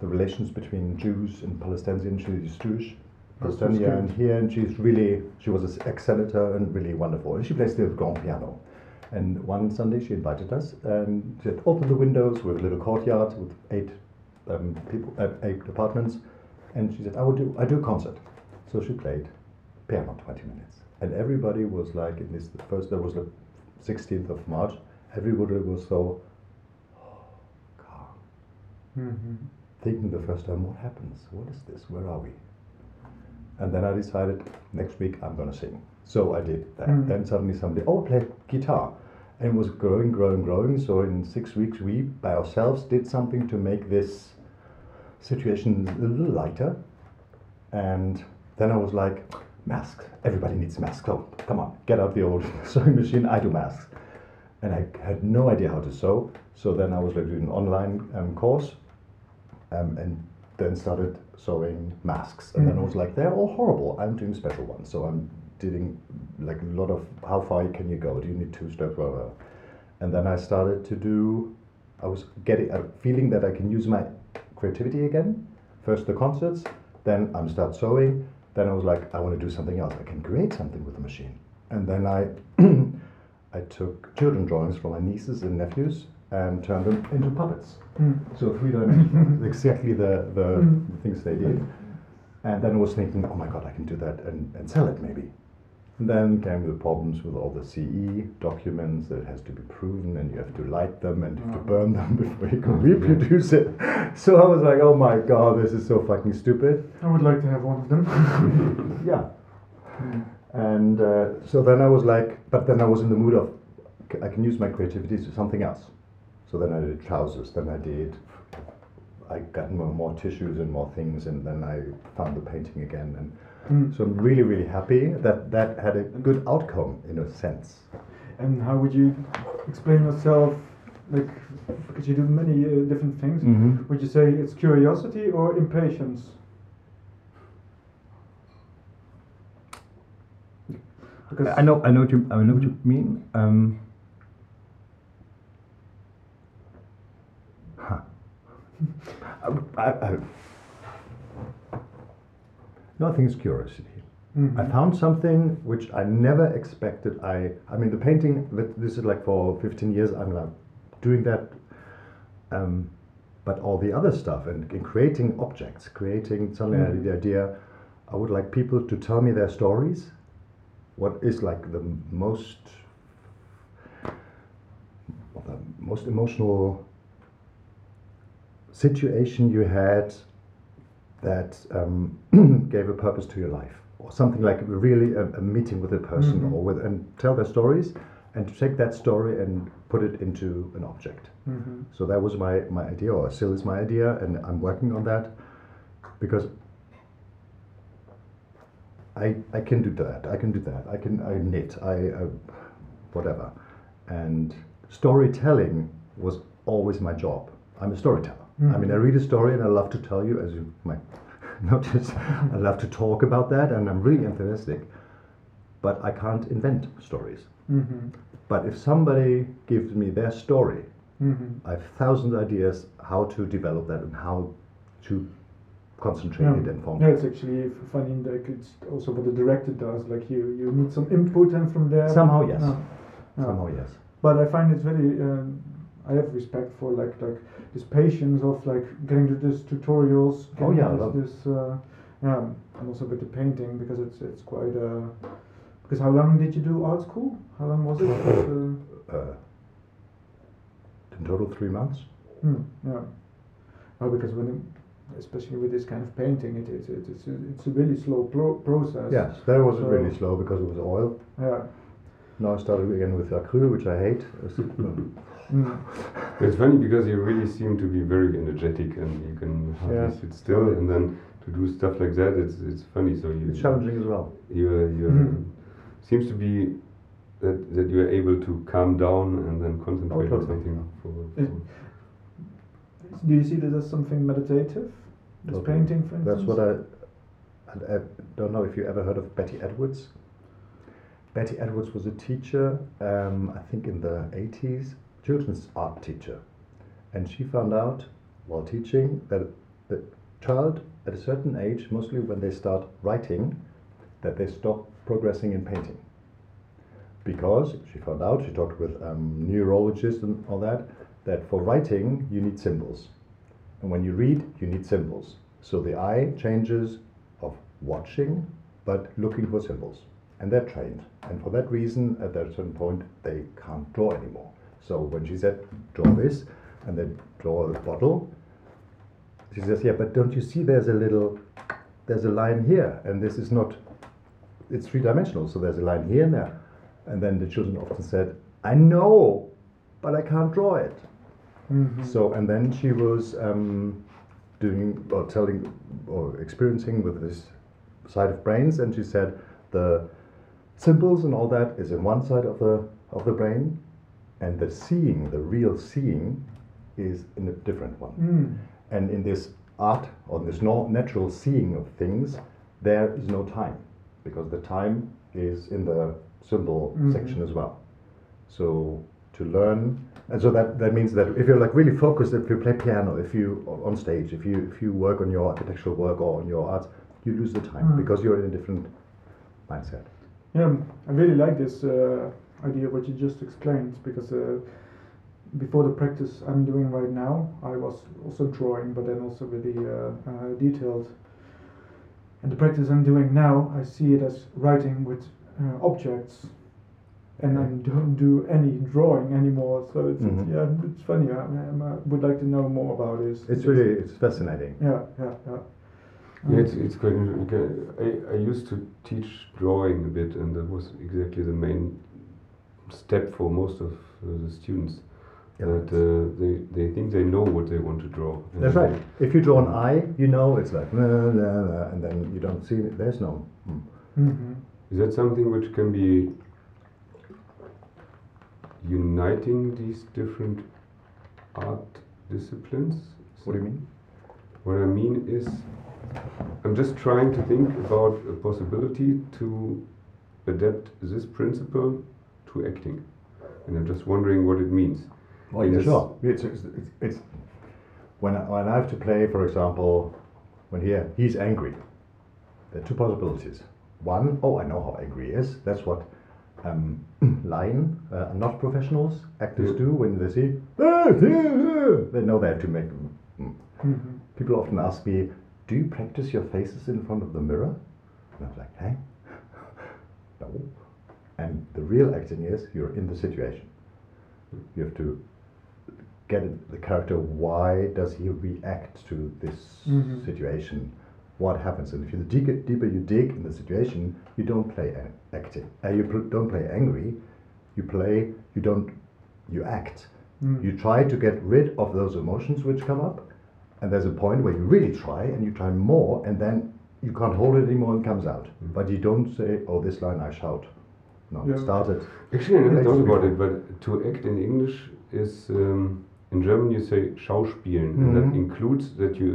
Speaker 3: the relations between Jews and Palestinians. She's Jewish, Palestinian, and here, and she's really, she was an ex-senator and really wonderful. And she plays the grand piano. And one Sunday she invited us, and she had opened the windows with a little courtyard with eight um, people, uh, eight apartments, and she said, "I will do, I do a concert." So she played piano 20 minutes, and everybody was like, in this the first, that was the 16th of March. Everybody was so calm,
Speaker 2: Mhm.
Speaker 3: thinking the first time, "What happens? What is this? Where are we?" And then I decided next week I'm gonna sing. So I did that.
Speaker 2: Mm.
Speaker 3: Then suddenly somebody, oh, play guitar. And it was growing, growing, growing. So in six weeks, we by ourselves did something to make this situation a little lighter. And then I was like, masks. Everybody needs masks. So come on, get out the old sewing machine. I do masks. And I had no idea how to sew. So then I was like doing an online um, course um, and then started sewing masks. And then I
Speaker 2: Mhm.
Speaker 3: was like, they're all horrible. I'm doing special ones. So I'm doing like a lot of how far can you go? Do you need two steps? Blah. And then I started to do, I was getting a feeling that I can use my creativity again. First the concerts, then I'm start sewing. Then I was like, I want to do something else. I can create something with the machine. And then I, I took children drawings from my nieces and nephews and turned them into puppets.
Speaker 2: Mm.
Speaker 3: So three dimensional, exactly the, the
Speaker 2: Mm.
Speaker 3: things they did. And then I was thinking, oh my god, I can do that and, and sell it maybe. And then came the problems with all the CE documents that it has to be proven and you have to light them and you have to
Speaker 2: Oh.
Speaker 3: burn them before you can
Speaker 1: Oh,
Speaker 3: reproduce it. So I was like, oh my god, this is so fucking stupid.
Speaker 2: I would like to have one of them.
Speaker 3: Yeah.
Speaker 2: Mm.
Speaker 3: And uh, so then I was like, but then I was in the mood of, I can use my creativity to something else. So then I did trousers, then I did, I got more, more tissues and more things, and then I found the painting again. And
Speaker 2: Mm.
Speaker 3: so I'm really, really happy that that had a good outcome in a sense.
Speaker 2: And how would you explain yourself? Like, because you do many uh, different things.
Speaker 3: Mm-hmm.
Speaker 2: Would you say it's curiosity or impatience? Because
Speaker 3: I know, I know what you, I know what you mean. Um, huh. I, I, I, no, I think it's curiosity.
Speaker 2: Mhm.
Speaker 3: I found something which I never expected. I, I mean, the painting. that- This is like for 15 years. I'm like doing that. Um, but all the other stuff and, and creating objects, creating suddenly had the idea. I would like people to tell me their stories. What is like the most, well, the most emotional situation you had that um, gave a purpose to your life, or something like really a, a meeting with a person,
Speaker 2: Mhm.
Speaker 3: or with and tell their stories, and to take that story and put it into an object.
Speaker 2: Mm-hmm.
Speaker 3: So that was my, my idea, or still is my idea, and I'm working on that because I, I can do that. I can do that. I can I knit. I uh, whatever, and storytelling was always my job. I'm a storyteller. I mean, I read a story and I love to tell you, as you might notice, I love to talk about that, and I'm really enthusiastic. But I can't invent stories.
Speaker 2: Mm-hmm.
Speaker 3: But if somebody gives me their story,
Speaker 2: Mm-hmm.
Speaker 3: I have thousand ideas how to develop that and how to concentrate
Speaker 2: Yeah.
Speaker 3: it and form
Speaker 2: Yeah,
Speaker 3: it.
Speaker 2: it's actually funny. Like it's also what the director does. Like you, you need some input, and from there.
Speaker 3: Somehow, yes. Somehow, yes.
Speaker 2: But I find it very. Um, I have respect for like like this patience of like getting to these tutorials.
Speaker 3: Oh, yeah,
Speaker 2: this,
Speaker 3: love-
Speaker 2: this uh, yeah, and also with the painting because it's it's quite. Uh, because how long did you do art school? How long was it? uh,
Speaker 3: Uh, in total, three months.
Speaker 2: Hmm, yeah. Oh, because when, it, especially with this kind of painting, it, it, it it's a, it's a really slow pro- process.
Speaker 3: Yes, that was
Speaker 2: So-
Speaker 3: really slow because it was oil.
Speaker 2: Yeah.
Speaker 3: Now I started again with acryl, which I hate. It's- mm,
Speaker 2: Mm.
Speaker 1: It's funny because you really seem to be very energetic and you can hardly
Speaker 3: Yeah.
Speaker 1: sit still, and then to do stuff like that, it's it's funny. So you
Speaker 3: It's challenging as well.
Speaker 1: you you
Speaker 2: Mhm.
Speaker 1: seems to be that that you are able to calm down and then concentrate on
Speaker 3: totally.
Speaker 1: something. For, for
Speaker 2: Do you see this as something meditative? This
Speaker 3: Totally.
Speaker 2: painting, for instance?
Speaker 3: That's what I, I. I don't know if you ever heard of Betty Edwards. Betty Edwards was a teacher, um, I think in the 80s, children's art teacher. And she found out while teaching that the child at a certain age, mostly when they start writing, that they stop progressing in painting. Because she found out, she talked with um, neurologists and all that, that for writing you need symbols. And when you read, you need symbols. So the eye changes of watching, but looking for symbols. And they're trained. And for that reason, at a certain point, they can't draw anymore. So when she said, draw this, and then draw a bottle, she says, yeah, but don't you see there's a little, there's a line here, and this is not, it's three dimensional, so there's a line here and there. And then the children often said, I know, but I can't draw it.
Speaker 2: Mhm.
Speaker 3: So, and then she was um, doing or telling or experiencing with this side of brains, and she said the symbols and all that is in one side of the of the brain, and the seeing, the real seeing, is in a different one.
Speaker 2: Mm.
Speaker 3: And in this art or this natural seeing of things, there is no time because the time is in the symbol
Speaker 2: Mhm.
Speaker 3: section as well. So to learn, and so that, that means that if you're like really focused, if you play piano, if you on stage, if you if you work on your architectural work or on your art, you lose the time
Speaker 2: Mm.
Speaker 3: because you're in a different mindset.
Speaker 2: Yeah, I really like this uh, idea what you just explained because uh, before the practice I'm doing right now, I was also drawing, but then also really uh, uh, detailed. And the practice I'm doing now, I see it as writing with uh, objects, and I don't do any drawing anymore. So it's,
Speaker 3: Mhm.
Speaker 2: it's yeah, it's funny. I, I would like to know more about this.
Speaker 3: It's really it's fascinating.
Speaker 2: yeah, yeah, yeah.
Speaker 1: Yeah, it's, it's quite interesting. I, I used to teach drawing a bit, and that was exactly the main step for most of uh, the students.
Speaker 3: Yeah,
Speaker 1: that uh, they, they think they know what they want to draw.
Speaker 3: That's right. If you draw an eye, you know it's like nah, nah, nah, and then you don't see it. There's no. hmm.
Speaker 2: hmm
Speaker 1: Is that something which can be uniting these different art disciplines?
Speaker 3: What do you mean?
Speaker 1: What I mean is, I'm just trying to think about a possibility to adapt this principle to acting. And I'm just wondering what it means.
Speaker 3: Oh, yeah,
Speaker 1: Yes.
Speaker 3: sure. It's, it's, it's, it's when, I, when I have to play, for example, when he, he's angry, there are two possibilities. One, oh, I know how angry he is. That's what um, line, uh, not professionals, actors
Speaker 1: Yeah.
Speaker 3: do when they see, "Ah, ah, ah," they know they have to make. mm.
Speaker 2: hmm
Speaker 3: People often ask me, do you practice your faces in front of the mirror? And I'm like, hey, no. And the real acting is you're in the situation. You have to get the character. Why does he react to this
Speaker 2: Mhm.
Speaker 3: situation? What happens? And if you dig deeper, you dig in the situation. You don't play acting. Uh, you pl- don't play angry. you play, you don't, you act.
Speaker 2: Mm.
Speaker 3: You try to get rid of those emotions which come up, and there's a point where you really try and you try more, and then you can't hold it anymore and comes out.
Speaker 1: Mm.
Speaker 3: But you don't say, "Oh, this line I shout." No,
Speaker 2: Yeah.
Speaker 3: start it.
Speaker 1: Actually, I never
Speaker 3: Makes
Speaker 1: thought
Speaker 3: me
Speaker 1: about it, but to act in English is um, in German you say Schauspielen, and that
Speaker 3: Mhm.
Speaker 1: includes that you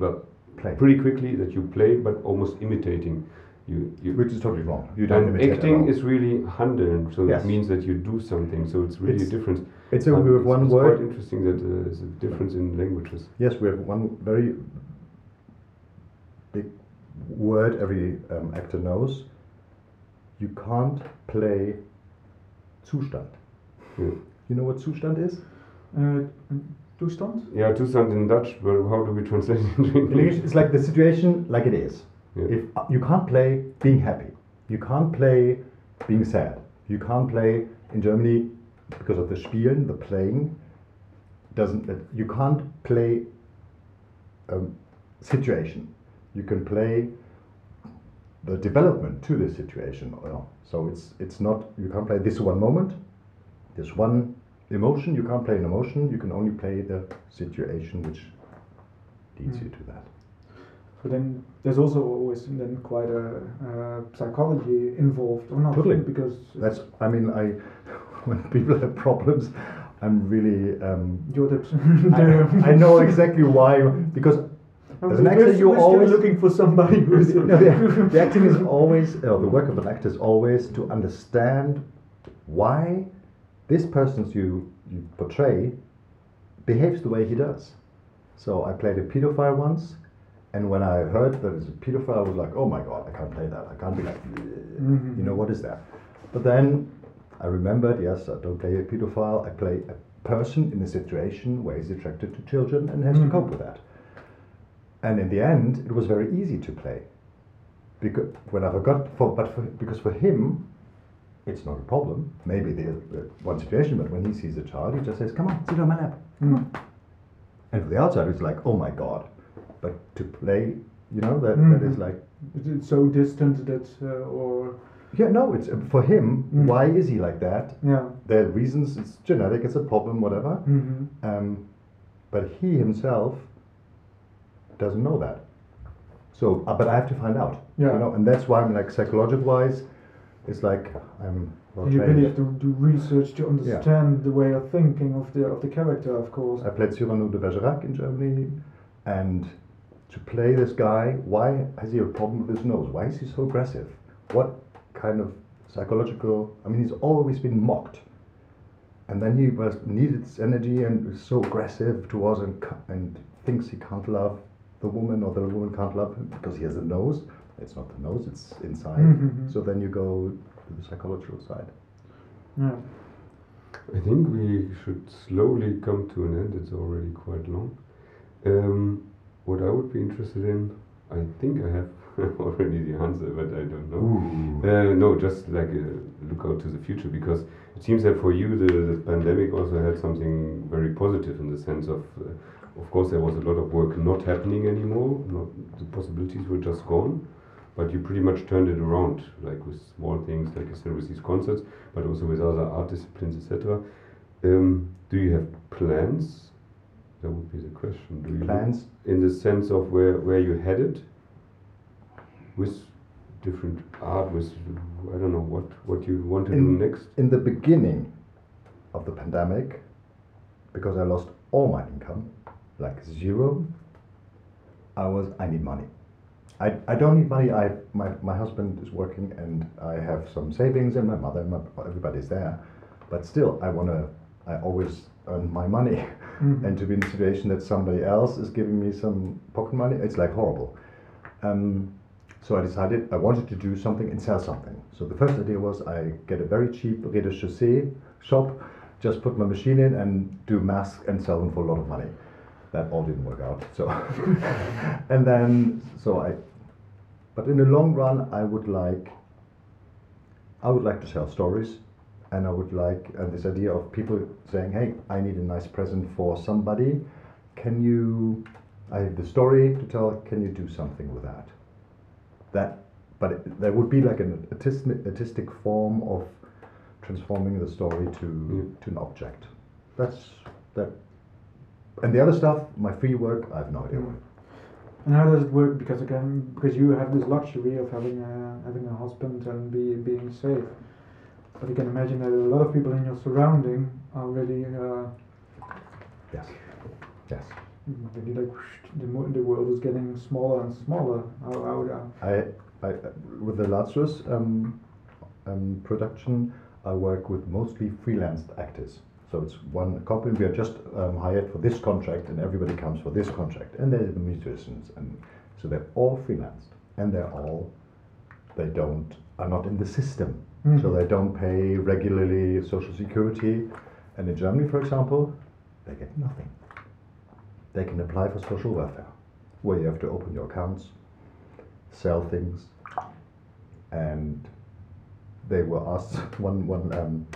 Speaker 1: well
Speaker 3: Play,
Speaker 1: pretty quickly that you play, but almost imitating. You, you
Speaker 3: which is totally wrong. You don't
Speaker 1: and
Speaker 3: imitate at
Speaker 1: acting
Speaker 3: all.
Speaker 1: is really handeln, so
Speaker 3: Yes.
Speaker 1: it means that you do something. So it's really
Speaker 3: It's-
Speaker 1: a difference.
Speaker 3: It's a,
Speaker 1: Um,
Speaker 3: with
Speaker 1: it's-
Speaker 3: one
Speaker 1: it's
Speaker 3: word.
Speaker 1: quite interesting that uh, there's a difference in languages.
Speaker 3: Yes, we have one very big word every um, actor knows. You can't play Zustand.
Speaker 1: Yeah.
Speaker 3: You know what Zustand is?
Speaker 2: Uh, toestand?
Speaker 1: Yeah, Zustand in Dutch, but how do we translate it into
Speaker 3: In English, it's like the situation like it is.
Speaker 1: Yeah.
Speaker 3: If uh, you can't play being happy, you can't play being sad, you can't play in Germany because of the Spielen, the playing doesn't. uh, You can't play um, situation. You can play the development to the situation. So it's it's not you can't play this one moment, this one emotion. You can't play an emotion. You can only play the situation which leads
Speaker 2: Mm.
Speaker 3: you to that.
Speaker 2: But then there's also always then quite a uh, psychology involved, or not?
Speaker 3: Totally.
Speaker 2: Because
Speaker 3: That's. I mean, I when people have problems, I'm really. Um,
Speaker 2: you're the.
Speaker 3: I, I know exactly why because as an actor you
Speaker 2: we're
Speaker 3: always
Speaker 2: looking for somebody who's.
Speaker 3: no, the, the acting is always uh, the work of an actor is always to understand why this person you you portray behaves the way he does. So I played a pedophile once, and when I heard that it's a pedophile, I was like, oh my god, I can't play that. I can't be like,
Speaker 2: Mhm.
Speaker 3: you know, what is that? But then I remembered, yes, I don't play a pedophile. I play a person in a situation where he's attracted to children and has
Speaker 2: Mhm.
Speaker 3: to cope with that. And in the end, it was very easy to play. Because when I forgot, for, but for, because for him, it's not a problem. Maybe the, one situation, but when he sees a child, he just says, "Come on, sit on my lap."
Speaker 2: Come Mm.
Speaker 3: And for the outside, it's like, "Oh my god!" But to play, you know, that, that
Speaker 2: Mhm.
Speaker 3: is like,
Speaker 2: It's- It's so distant that, uh, or
Speaker 3: yeah, no, it's for him.
Speaker 2: Mm.
Speaker 3: Why is he like that?
Speaker 2: yeah.
Speaker 3: There are reasons. It's genetic. It's a problem. Whatever.
Speaker 2: hmm
Speaker 3: Um, but he himself doesn't know that. So, uh, but I have to find out.
Speaker 2: Yeah.
Speaker 3: You know, and that's why I'm like psychological wise, it's like I'm well
Speaker 2: you really have to do research to understand the way of thinking of the of the character, of course.
Speaker 3: I played Cyrano de Bergerac in Germany, and to play this guy, why has he a problem with his nose? Why is he so aggressive? What kind of psychological? I mean, he's always been mocked, and then he was needed his energy and was so aggressive towards and and thinks he can't love the woman or the woman can't love him because he has a nose. It's not the nose; it's inside.
Speaker 2: Mhm.
Speaker 3: So then you go to the psychological side.
Speaker 2: Yeah.
Speaker 1: I think we should slowly come to an end. It's already quite long. Um, what I would be interested in, I think I have already the answer, but I don't know. Uh, no, just like a look out to the future because it seems that for you the, the pandemic also had something very positive in the sense of, uh, of course, there was a lot of work not happening anymore. Not the possibilities were just gone, but you pretty much turned it around, like with small things, like I said, with these concerts, but also with other art disciplines, etc. Um, do you have plans? That would be the question. Do you
Speaker 3: Plans?
Speaker 1: in the sense of where where you headed with different art with I don't know what what you want to
Speaker 3: In-
Speaker 1: do next.
Speaker 3: in the beginning of the pandemic, because I lost all my income, like zero, I was I need money. I, I don't need money. I my, my husband is working and I have some savings and my mother and my, everybody's there, but still I wanna I always earn my money,
Speaker 2: Mhm.
Speaker 3: and to be in a situation that somebody else is giving me some pocket money, it's like horrible. Um, so I decided I wanted to do something and sell something. So the first idea was I get a very cheap rez-de-chaussée shop, just put my machine in and do masks and sell them for a lot of money. That all didn't work out. So and then so I, but in the long run I would like. I would like to tell stories, and I would like and this idea of people saying, "Hey, I need a nice present for somebody. Can you? I have the story to tell. Can you do something with that?" That, but it, there would be like an artistic, artistic form of transforming the story to
Speaker 1: Yeah.
Speaker 3: to an object. That's that. And the other stuff, my free work, I have no idea.
Speaker 2: Mm. And how does it work? Because again, because you have this luxury of having a having a husband and be being safe. But you can imagine that a lot of people in your surrounding are really, uh,
Speaker 3: Yes. Yes.
Speaker 2: Really like the the world is getting smaller and smaller. How how uh,
Speaker 3: I, I with the Lazarus um, um, production, I work with mostly freelanced actors. So it's one company. We are just um, hired for this contract, and everybody comes for this contract, and they're the musicians, and so they're all freelanced, and they're all they don't are not in the system, so
Speaker 2: Mhm.
Speaker 3: they don't pay regularly social security, and in Germany, for example, they get nothing. They can apply for social welfare, where you have to open your accounts, sell things, and they were asked one one um,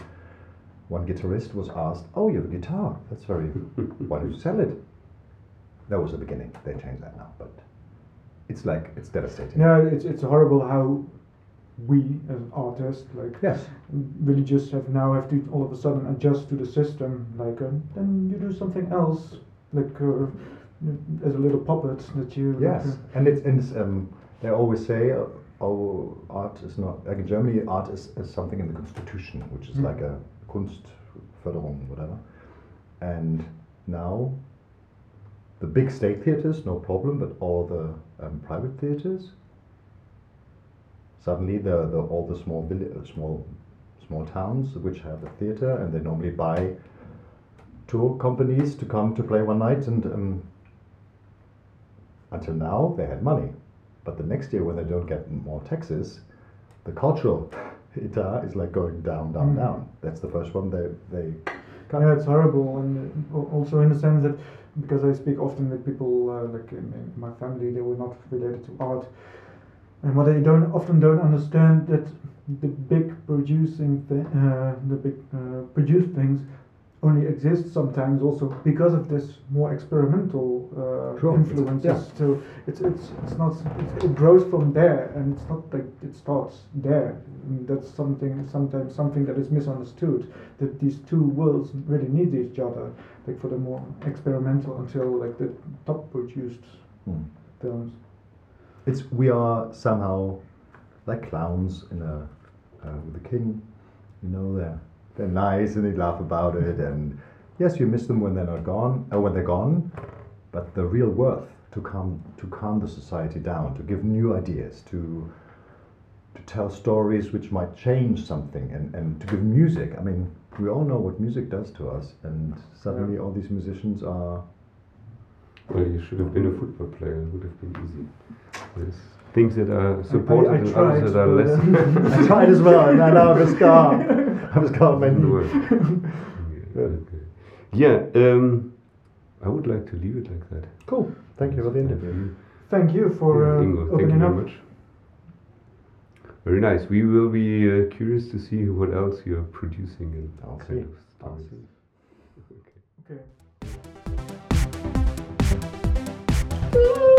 Speaker 3: one guitarist was asked, "Oh, you have a guitar? That's very. Why don't you sell it?" That was the beginning. They changed that now, but it's like it's devastating.
Speaker 2: yeah, it's it's horrible how we as artists like
Speaker 3: Yes.
Speaker 2: really just have now have to all of a sudden adjust to the system. Like uh, then you do something else, like uh, as a little puppet that you.
Speaker 3: Yes,
Speaker 2: like,
Speaker 3: and it's and it's, um, they always say, uh, "Oh, art is not like in Germany. Art is, is something in the constitution, which is
Speaker 2: Mm.
Speaker 3: like a Kunstförderung, whatever." And now, the big state theaters, no problem, but all the um, private theaters, suddenly the, the all the small villi- uh, small small towns which have a theater, and they normally buy tour companies to come to play one night and. Um, until now, they had money. But the next year, when they don't get more taxes, the cultural etat is like going down, down,
Speaker 2: Mm.
Speaker 3: down. That's the first one they they cut.
Speaker 2: Yeah, it's horrible, and uh, also in the sense that because I speak often with people uh, like in, in my family, they were not related to art, and what they don't often don't understand that the big producing uh, the big uh, produced things only exist sometimes also because of this more experimental uh,
Speaker 3: Sure, it's-
Speaker 2: influences.
Speaker 3: yeah.
Speaker 2: So it's it's it's not it, it grows from there, and it's not like it starts there. And that's something sometimes something that is misunderstood that these two worlds really need each other, like for the more experimental until like the top produced
Speaker 3: Hmm.
Speaker 2: films.
Speaker 3: It's we are somehow like clowns in a uh, with the king. You know, they're they're nice and they laugh about it, and yes, you miss them when they're not gone, or when they're gone. But the real worth to calm to calm the society down, to give new ideas, to to tell stories which might change something, and, and to give music. I mean, we all know what music does to us, and suddenly all these musicians are
Speaker 1: Well, you should have been a football player. It would have been easy. There's things that are supported
Speaker 2: I, I
Speaker 1: and others that are less.
Speaker 2: uh,
Speaker 3: I tried as well, and now I've a scar. I've a scar on my
Speaker 1: Doesn't
Speaker 3: knee.
Speaker 1: yeah, okay. yeah um, I would like to leave it like that.
Speaker 3: Cool. Thank you for the interview.
Speaker 2: Thank you for
Speaker 1: Yeah,
Speaker 2: uh,
Speaker 1: Ingo, thank you
Speaker 2: opening
Speaker 1: very
Speaker 2: up.
Speaker 1: much. Very nice. We will be uh, curious to see what else you are producing and
Speaker 3: I'll
Speaker 1: what
Speaker 3: see.
Speaker 1: kind of
Speaker 3: I'll
Speaker 1: stories. Okay.
Speaker 2: Okay.